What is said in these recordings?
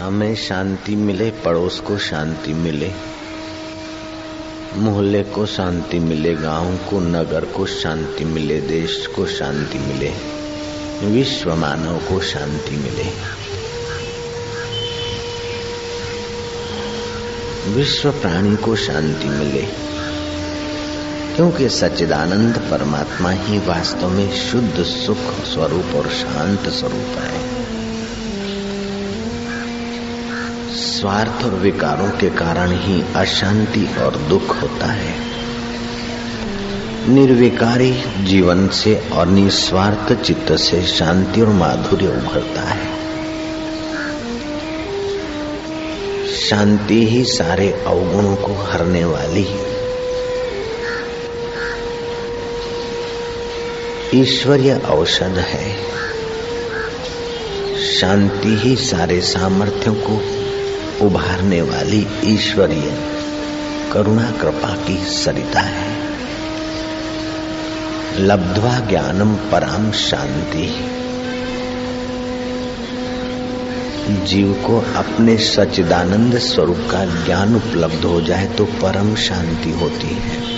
हमें शांति मिले, पड़ोस को शांति मिले, मोहल्ले को शांति मिले, गाँव को, नगर को शांति मिले, देश को शांति मिले, विश्व मानव को शांति मिले। विश्व प्राणी को शांति मिले, क्योंकि सच्चिदानंद परमात्मा ही वास्तव में शुद्ध सुख स्वरूप और शांत स्वरूप है। स्वार्थ और विकारों के कारण ही अशांति और दुख होता है। निर्विकारी जीवन से और निस्वार्थ चित्त से शांति और माधुर्य उभरता है। शांति ही सारे अवगुणों को हरने वाली ईश्वरीय औषध है। शांति ही सारे सामर्थ्यों को उभारने वाली ईश्वरीय करुणा, कृपा की सरिता है। लब्ध्वा ज्ञानम पराम शांति। जीव को अपने सच्चिदानंद स्वरूप का ज्ञान उपलब्ध हो जाए तो परम शांति होती है।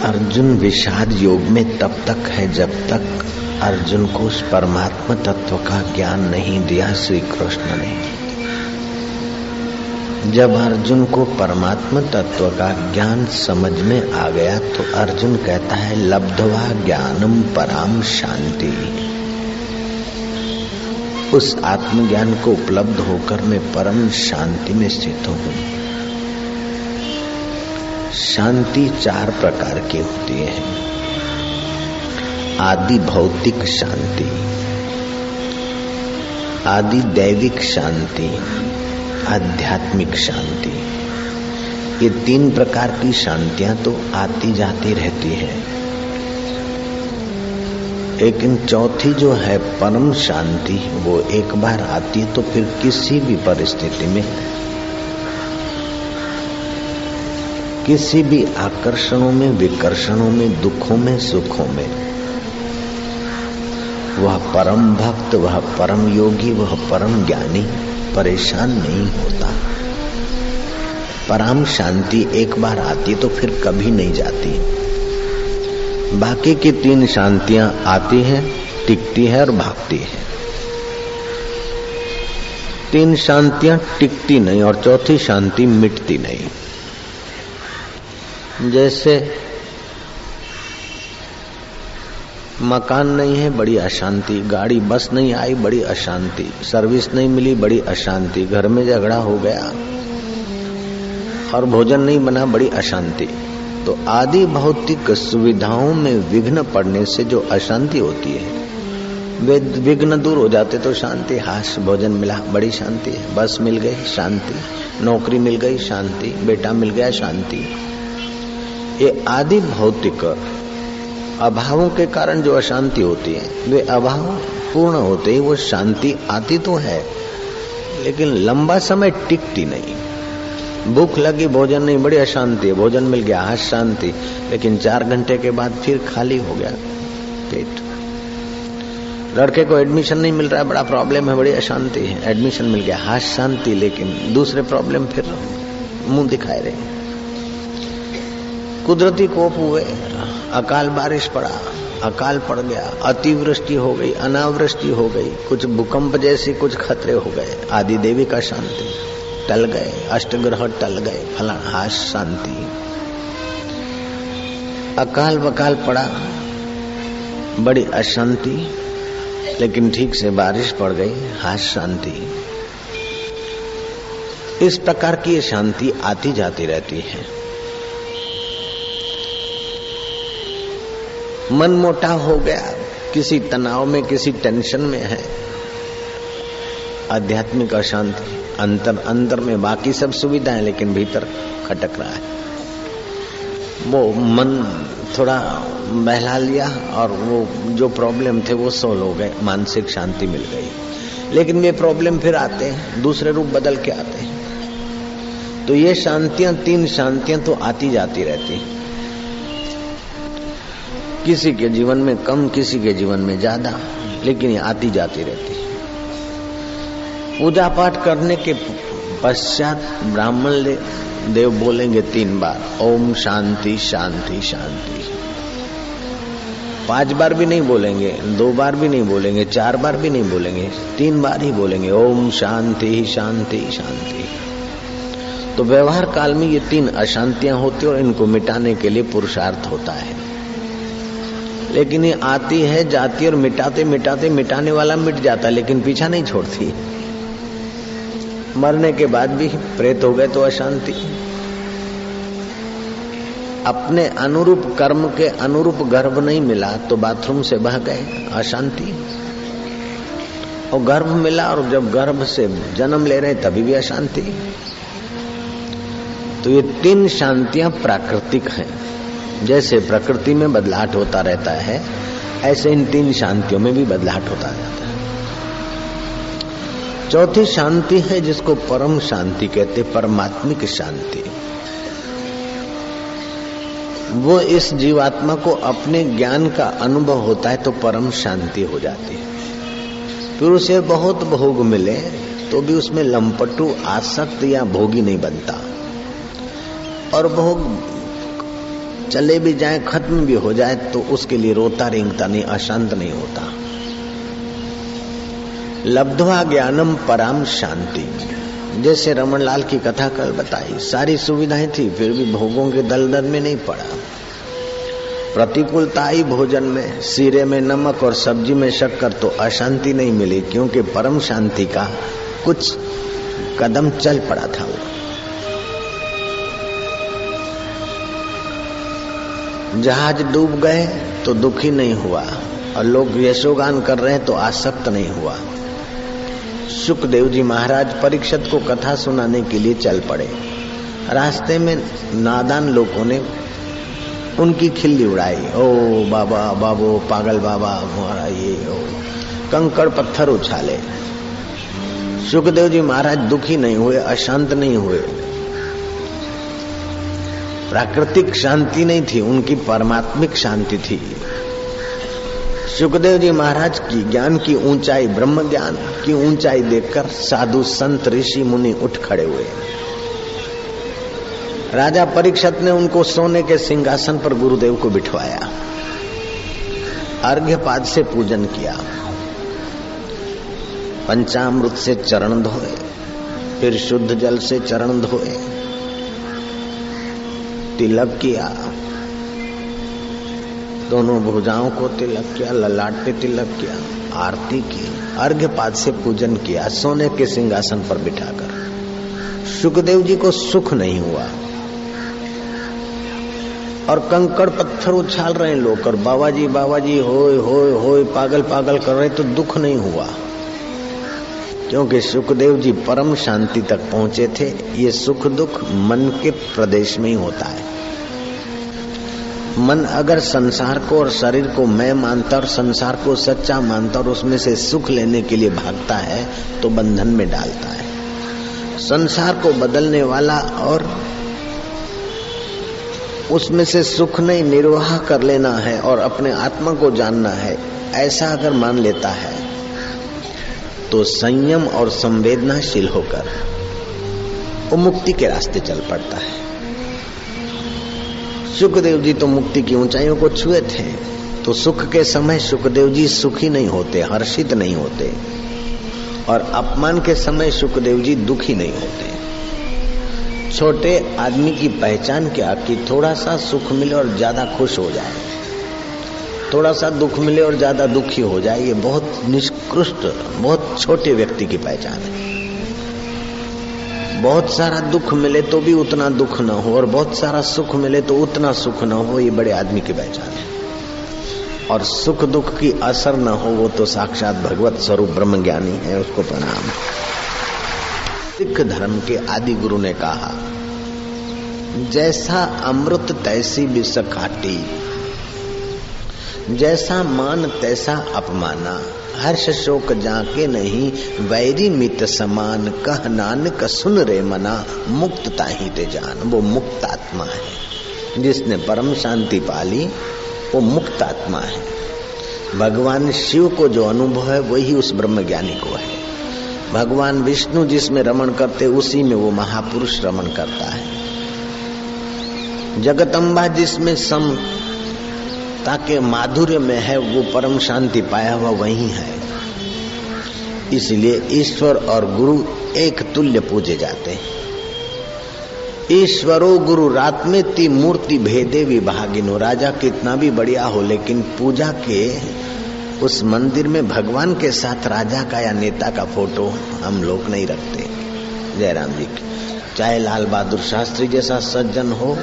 अर्जुन विषाद योग में तब तक है जब तक अर्जुन को उस परमात्मा तत्व का ज्ञान नहीं दिया श्री कृष्ण ने। जब अर्जुन को परमात्मा तत्व का ज्ञान समझ में आ गया तो अर्जुन कहता है, लब्धवा ज्ञानम पराम शांति। उस आत्मज्ञान को उपलब्ध होकर मैं परम शांति में स्थित हूँ। शांति चार प्रकार की होती है। आदि भौतिक शांति, आदि दैविक शांति, आध्यात्मिक शांति, ये तीन प्रकार की शांतियाँ तो आती जाती रहती है। लेकिन चौथी जो है परम शांति, वो एक बार आती है तो फिर किसी भी परिस्थिति में, किसी भी आकर्षणों में, विकर्षणों में, दुखों में, सुखों में वह परम भक्त, वह परम योगी, वह परम ज्ञानी परेशान नहीं होता। परम शांति एक बार आती तो फिर कभी नहीं जाती। बाकी की तीन शांतियाँ आती हैं, टिकती है और भागती है। तीन शांतियाँ टिकती नहीं और चौथी शांति मिटती नहीं। जैसे मकान नहीं है, बड़ी अशांति। गाड़ी, बस नहीं आई, बड़ी अशांति। सर्विस नहीं मिली, बड़ी अशांति। घर में झगड़ा हो गया। और भोजन नहीं बना, बड़ी अशांति। तो आदि भौतिक सुविधाओं में विघ्न पड़ने से जो अशांति होती है, वे विघ्न दूर हो जाते तो शांति हाश भोजन मिला, बड़ी शांति। बस मिल गई, शांति। नौकरी मिल गई, शांति। बेटा मिल गया, शांति। ये आदि भौतिक अभावों के कारण जो अशांति होती है, वे अभाव पूर्ण होते ही वो शांति आती तो है, लेकिन लंबा समय टिकती नहीं। भूख लगी, भोजन नहीं, बड़ी अशांति है, भोजन मिल गया, आज शांति, लेकिन चार घंटे के बाद फिर खाली हो गया पेट। लड़के को एडमिशन नहीं मिल रहा है, बड़ा प्रॉब्लम है, बड़ी अशांति है। एडमिशन मिल गया हाथ शांति, लेकिन दूसरे प्रॉब्लम फिर मुँह दिखाए रहे। कुदरती कोप हुए अकाल बारिश पड़ा, अकाल पड़ गया, अतिवृष्टि हो गई, अनावृष्टि हो गई, कुछ भूकंप जैसे कुछ खतरे हो गए, आदि देवी का शांति, टल गए, अष्टग्रह टल गए, फला हाश शांति। अकाल बकाल पड़ा, बड़ी अशांति, लेकिन ठीक से बारिश पड़ गई हाश शांति। इस प्रकार की शांति आती जाती रहती है। मन मोटा हो गया। किसी तनाव में, किसी टेंशन में है। आध्यात्मिक अशांति, अंतर अंदर में बाकी सब सुविधाएँ लेकिन भीतर खटक रहा है। वो मन थोड़ा बहला लिया और वो जो प्रॉब्लम थे वो सोल्व हो गए। मानसिक शांति मिल गई। लेकिन वे प्रॉब्लम फिर आते हैं, दूसरे रूप बदल के आते हैं। तो ये शांतियाँ, तीन शांतियाँ तो आती जाती रहती हैं। किसी के जीवन में कम, किसी के जीवन में ज़्यादा, लेकिन ये आती जाती रहती पूजा पाठ करने के पश्चात ब्राह्मण देव बोलेंगे तीन बार, ओम शांति शांति शांति। पाँच बार भी नहीं बोलेंगे, दो बार भी नहीं बोलेंगे, चार बार भी नहीं बोलेंगे, तीन बार ही बोलेंगे, ओम शांति शांति शांति। तो व्यवहार काल में ये तीन अशांतियाँ होती और इनको मिटाने के लिए पुरुषार्थ होता है। लेकिन ये आती है, जाती और मिटाते मिटाते, मिटाने वाला मिट जाता लेकिन पीछा नहीं छोड़ती। मरने के बाद भी प्रेत हो गए तो अशांति। अपने अनुरूप कर्म के अनुरूप गर्भ नहीं मिला तो बाथरूम से बह गए, अशांति। और गर्भ मिला और जब गर्भ से जन्म ले रहे, तभी भी अशांति। तो ये तीन शांतियाँ प्राकृतिक हैं। जैसे प्रकृति में बदलाहट होता रहता है, ऐसे इन तीन शांतियों में भी बदलाहट होता जाता है। चौथी शांति है जिसको परम शांति कहते परमात्मिक शांति। वो इस जीवात्मा को अपने ज्ञान का अनुभव होता है तो परम शांति हो जाती है। फिर उसे बहुत भोग मिले तो भी उसमें लंपटू आसक्त या भोगी नहीं बनता। और भोग चले भी जाए, खत्म भी हो जाए तो उसके लिए रोता रेंगता नहीं, अशांत नहीं होता। लब्धवा ज्ञानम पराम शांति। जैसे रमन लाल की कथा कल बताई, सारी सुविधाएँ थी, फिर भी भोगों के दलदल में नहीं पड़ा। प्रतिकूलता आई भोजन में, सीरे में नमक और सब्ज़ी में शक्कर तो अशांति नहीं मिली, क्योंकि परम शांति का कुछ कदम चल पड़ा था वो। जहाज़ डूब गए तो दुखी नहीं हुआ और लोग यशोगान कर रहे हैं तो आसक्त नहीं हुआ। सुखदेव जी महाराज परीक्षत को कथा सुनाने के लिए चल पड़े। रास्ते में नादान लोगों ने उनकी खिल्ली उड़ाई। ओ बाबा, बाबो, पागल बाबा, हमारा ये, ओ, कंकड़ पत्थर उछाले। सुखदेव जी महाराज दुखी नहीं हुए, अशांत नहीं हुए। प्राकृतिक शांति नहीं थी, उनकी परमात्मिक शांति थी। सुखदेव जी महाराज की ज्ञान की ऊंचाई, ब्रह्म ज्ञान की ऊंचाई देखकर साधु संत ऋषि मुनि उठ खड़े हुए। राजा परीक्षत ने उनको सोने के सिंहासन पर गुरुदेव को बिठवाया। अर्घ्यपाद से पूजन किया। पंचामृत से चरण धोए। फिर शुद्ध जल से चरण धोए। तिलक किया। दोनों भुजाओं को तिलक किया, ललाट पे तिलक किया, आरती की अर्घ्य पाद से पूजन किया, सोने के सिंहासन पर बिठाकर। सुखदेव जी को सुख नहीं हुआ। और कंकड़ पत्थर उछाल रहे लोग, और बाबा जी बाबा जी होए होए होए पागल पागल कर रहे तो दुख नहीं हुआ। क्योंकि सुखदेव जी परम शांति तक पहुँचे थे, ये सुख दुख मन के प्रदेश में ही होता है। मन अगर संसार को और शरीर को मैं मानता और संसार को सच्चा मानता और उसमें से सुख लेने के लिए भागता है तो बंधन में डालता है। संसार को बदलने वाला और उसमें से सुख नहीं, निर्वाह कर लेना है और अपने आत्मा को जानना है, ऐसा अगर मान लेता है तो संयम और संवेदनाशील होकर वो मुक्ति के रास्ते चल पड़ता है। सुखदेव जी तो मुक्ति की ऊंचाइयों को छुए थे तो सुख के समय सुखदेव जी सुखी नहीं होते, हर्षित नहीं होते, और अपमान के समय सुखदेव जी दुखी नहीं होते। छोटे आदमी की पहचान क्या कि थोड़ा सा सुख मिले और ज़्यादा खुश हो जाए? थोड़ा सा दुख मिले और ज़्यादा दुखी हो जाए, ये बहुत निष्कृष्ट बहुत छोटे व्यक्ति की पहचान है। बहुत सारा दुख मिले तो भी उतना दुख न हो, और बहुत सारा सुख मिले तो उतना सुख न हो, ये बड़े आदमी की पहचान है। और सुख दुख की असर न हो, वो तो साक्षात भगवत स्वरूप ब्रह्म ज्ञानी है, उसको प्रणाम। सिख धर्म के आदि गुरु ने कहा, जैसा अमृत तैसी विष खाटी जैसा मान तैसा अपमाना। हर्ष शोक जाके नहीं, वैरी मित समान। कह नानक सुन रे मना मुक्त ताही ते जान। वो मुक्त आत्मा है। जिसने परम शांति पाली, वो मुक्त आत्मा है। भगवान शिव को जो अनुभव है, वही उस ब्रह्म ज्ञानी को है। भगवान विष्णु जिसमें रमण करते, उसी में वो महापुरुष रमण करता है। जगतम्बा जिसमें सम ताके माधुर्य में है, वो परम शांति पाया हुआ वही है। इसलिए ईश्वर और गुरु एक तुल्य पूजे जाते हैं। ईश्वरो गुरु, रात में ती मूर्ति भेदे विभागिनो। राजा कितना भी बढ़िया हो, लेकिन पूजा के उस मंदिर में भगवान के साथ राजा का या नेता का फ़ोटो हम लोग नहीं रखते। जयराम जी की चाहे लाल बहादुर शास्त्री जैसा सज्जन हो,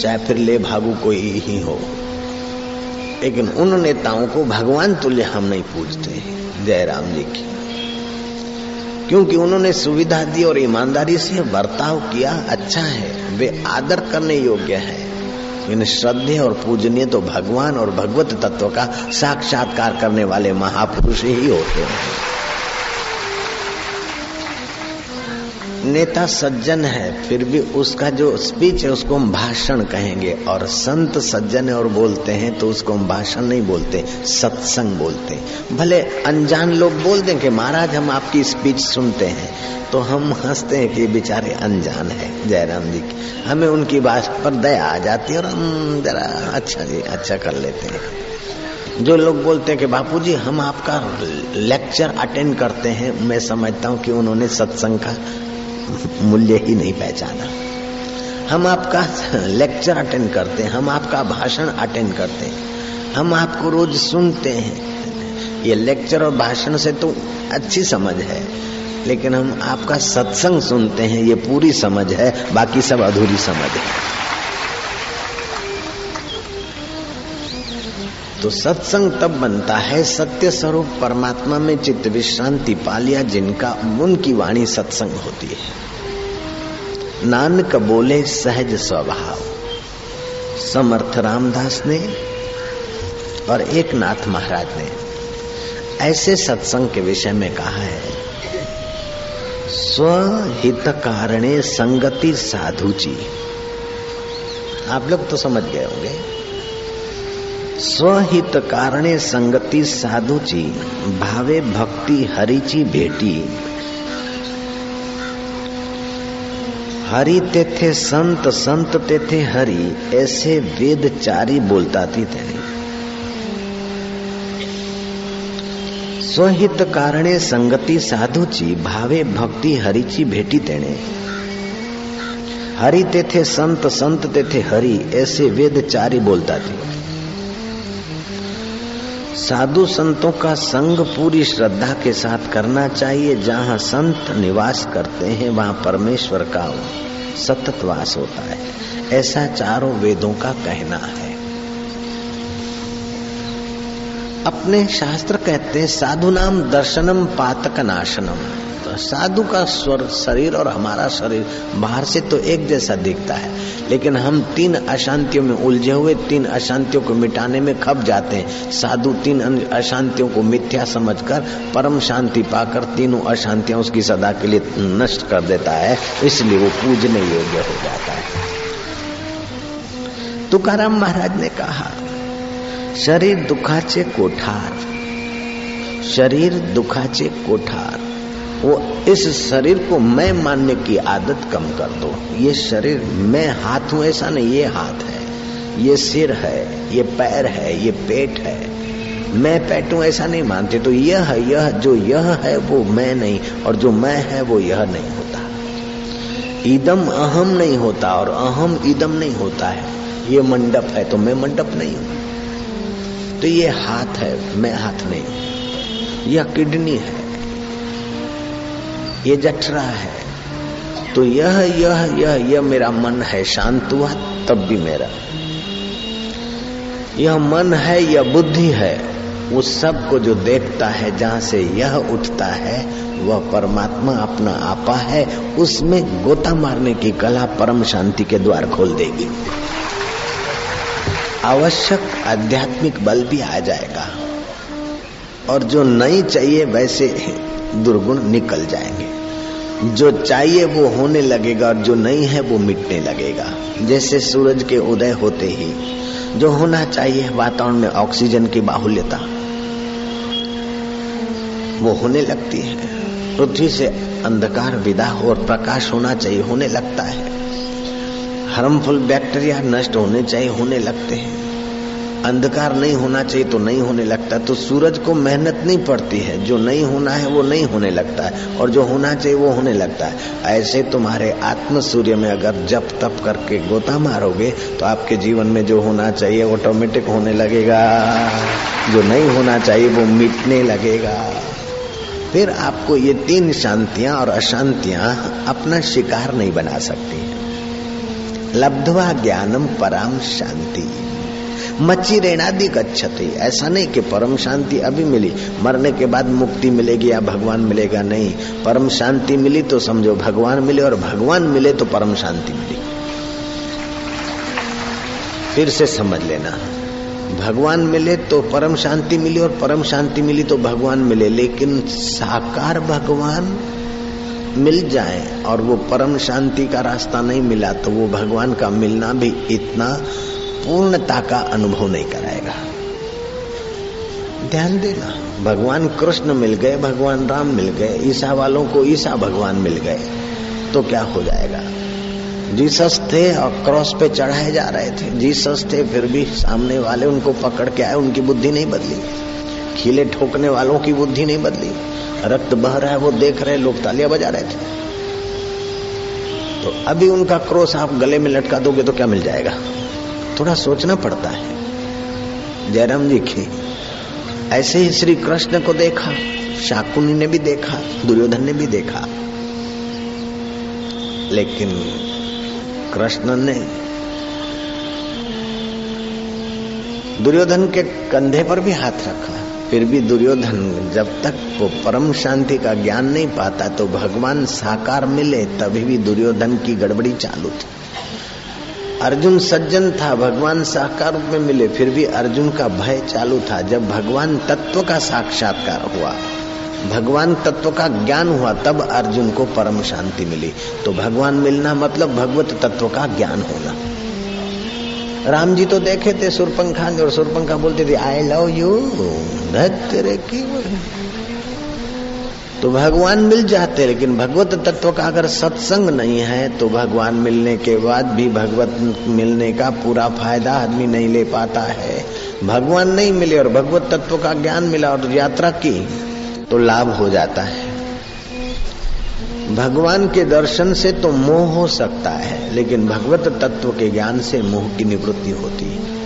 चाहे फिर ले भागु कोई ही हो। लेकिन उन नेताओं को भगवान तुल्य हम नहीं पूजते जयराम जी की। क्योंकि उन्होंने सुविधा दी और ईमानदारी से बर्ताव किया अच्छा है। वे आदर करने योग्य है। इन श्रद्धे और पूजनीय तो भगवान और भगवत तत्व का साक्षात्कार करने वाले महापुरुष ही होते हैं। नेता सज्जन है, फिर भी उसका जो स्पीच है, उसको हम भाषण कहेंगे। और संत सज्जन है और बोलते हैं तो उसको हम भाषण नहीं बोलते, सत्संग बोलते भले अनजान लोग बोल दें कि महाराज, हम आपकी स्पीच सुनते हैं तो हम हँसते हैं कि बेचारे अनजान है, जयराम जी की। हमें उनकी बात पर दया आ जाती है और हम जरा अच्छा जी अच्छा कर लेते हैं। जो लोग बोलते हैं कि बापूजी, हम आपका लेक्चर अटेंड करते हैं, मैं समझता हूँ कि उन्होंने सत्संग का मूल्य ही नहीं पहचाना। हम आपका लेक्चर अटेंड करते हैं, हम आपका भाषण अटेंड करते हैं, हम आपको रोज सुनते हैं। ये लेक्चर और भाषण से तो अच्छी समझ है, लेकिन हम आपका सत्संग सुनते हैं, ये पूरी समझ है, बाकी सब अधूरी समझ है। तो सत्संग तब बनता है सत्य स्वरूप परमात्मा में चित्त विश्रांति पा लिया जिनका उनकी वाणी सत्संग होती है। नानक बोले, सहज स्वभाव। समर्थ रामदास ने और एक नाथ महाराज ने ऐसे सत्संग के विषय में कहा है, स्वहित कारणे संगति साधु जी आप लोग तो समझ गए होंगे। स्वहित कारणे संगती साधूची, भावे भक्ती हरीची भेटी. हरि तेथे संत संत तेथे हरि, ऐसे वेद चारी बोलता थी तेने स्वहित कारणे संगती साधूची, भावे भक्ती हरीची भेटी तेने. हरि तेथे संत संत तेथे हरि, ऐसे वेद चारी बोलता थी साधु संतों का संग पूरी श्रद्धा के साथ करना चाहिए। जहाँ संत निवास करते हैं, वहाँ परमेश्वर का सतत वास होता है। ऐसा चारों वेदों का कहना है। अपने शास्त्र कहते हैं साधु नाम दर्शनम पातक नाशनम साधु का स्वर, शरीर और हमारा शरीर बाहर से तो एक जैसा दिखता है। लेकिन हम तीन अशांतियों में उलझे हुए, तीन अशांतियों को मिटाने में खप जाते हैं। साधु तीन अशांतियों को मिथ्या समझकर, परम शांति पाकर तीनों अशांतियाँ उसकी सदा के लिए नष्ट कर देता है। इसलिए वो पूजने योग्य हो जाता है। तुकाराम महाराज ने कहा, शरीर दुखाचे कोठार, शरीर दुखाचे कोठार। वो इस शरीर को मैं मानने की आदत कम कर दो। ये शरीर मैं हाथ हूँ, ऐसा नहीं, ये हाथ है, ये सिर है, ये पैर है, ये पेट है। मैं पेट हूँ, ऐसा नहीं मानते। तो यह यह, जो यह है, वो मैं नहीं, और जो मैं है, वो यह नहीं होता। ईदम अहम नहीं होता, और अहम ईदम नहीं होता है। ये मंडप है तो मैं मंडप नहीं हूँ। तो ये हाथ है, मैं हाथ नहीं यह किडनी है ये जठरा है। तो यह यह यह यह मेरा मन है। शांत हुआ, तब भी मेरा। यह मन है, यह बुद्धि है उस सबको जो देखता है, जहाँ से यह उठता है, वह परमात्मा अपना आपा है। उसमें गोता मारने की कला परम शांति के द्वार खोल देगी। आवश्यक आध्यात्मिक बल भी आ जाएगा। और जो नहीं चाहिए वैसे दुर्गुण निकल जाएँगे। जो चाहिए वो होने लगेगा और जो नहीं है वो मिटने लगेगा। जैसे सूरज के उदय होते ही जो होना चाहिए वातावरण में ऑक्सीजन की बाहुल्यता, वो होने लगती है। पृथ्वी से अंधकार, विदा और प्रकाश होना चाहिए, होने लगता है। हार्मफुल बैक्टीरिया नष्ट होने चाहिए, होने लगते हैं। अंधकार नहीं होना चाहिए तो नहीं होने लगता। तो सूरज को मेहनत नहीं पड़ती है। जो नहीं होना है, वो नहीं होने लगता है। और जो होना चाहिए, वो होने लगता है। ऐसे तुम्हारे आत्म सूर्य में अगर जप तप करके गोता मारोगे तो आपके जीवन में जो होना चाहिए ऑटोमेटिक होने लगेगा। जो नहीं होना चाहिए, वो मिटने लगेगा। फिर आपको ये तीन शांतियाँ और अशांतियाँ अपना शिकार नहीं बना सकती। लब्धवा ज्ञानम पराम शांति। मच्छी रेणादि गच्छते ऐसा नहीं कि परम शांति अभी मिली, मरने के बाद मुक्ति मिलेगी या भगवान मिलेगा नहीं। परम शांति मिली तो समझो, भगवान मिले और भगवान मिले तो परम शांति मिली। फिर से समझ लेना। भगवान मिले तो परम शांति मिली और परम शांति मिली तो भगवान मिले, लेकिन साकार भगवान मिल जाए और वो परम शांति का रास्ता नहीं मिला तो वो भगवान का मिलना भी इतना पूर्णता का अनुभव नहीं कराएगा। ध्यान देना। भगवान कृष्ण मिल गए, भगवान राम मिल गए, ईसा वालों को ईसा भगवान मिल गए तो क्या हो जाएगा? जीसस थे और क्रॉस पे चढ़ाए जा रहे थे। जीसस थे, फिर भी सामने वाले उनको पकड़ के आए, उनकी बुद्धि नहीं बदली। खिले ठोकने वालों की बुद्धि नहीं बदली। रक्त बह रहा है, वो देख रहे लोग तालियाँ बजा रहे थे। तो अभी उनका क्रोस आप गले में लटका दोगे तो क्या मिल जाएगा? थोड़ा सोचना पड़ता है। जयराम जी की ऐसे ही श्री कृष्ण को देखा, शाकुनी ने भी देखा, दुर्योधन ने भी देखा। लेकिन कृष्ण ने दुर्योधन के कंधे पर भी हाथ रखा। फिर भी दुर्योधन जब तक वो परम शांति का ज्ञान नहीं पाता तो भगवान साकार मिले, तभी भी दुर्योधन की गड़बड़ी चालू थी। अर्जुन सज्जन था, भगवान साकार रूप में मिले, फिर भी अर्जुन का भय चालू था। जब भगवान तत्व का साक्षात्कार हुआ, भगवान तत्व का ज्ञान हुआ, तब अर्जुन को परम शांति मिली। तो भगवान मिलना मतलब भगवत तत्व का ज्ञान होना। राम जी तो देखे थे, सुरपंखा और सुरपंखा बोलते थे आई लव यू तेरे की तो भगवान मिल जाते, लेकिन भगवत तत्व का अगर सत्संग नहीं है तो भगवान मिलने के बाद भी भगवत मिलने का पूरा फ़ायदा आदमी नहीं ले पाता है। भगवान नहीं मिले और भगवत तत्व का ज्ञान मिला और यात्रा की तो लाभ हो जाता है। भगवान के दर्शन से तो मोह हो सकता है, लेकिन भगवत तत्व के ज्ञान से मोह की निवृत्ति होती है।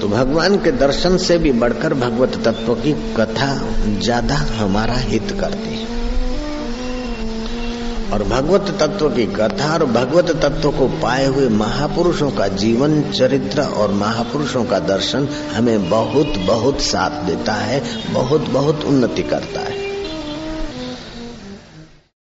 तो भगवान के दर्शन से भी बढ़कर भगवत तत्व की कथा ज़्यादा हमारा हित करती है। और भगवत तत्व की कथा और भगवत तत्व को पाए हुए महापुरुषों का जीवन चरित्र और महापुरुषों का दर्शन हमें बहुत बहुत साथ देता है, बहुत बहुत उन्नति करता है।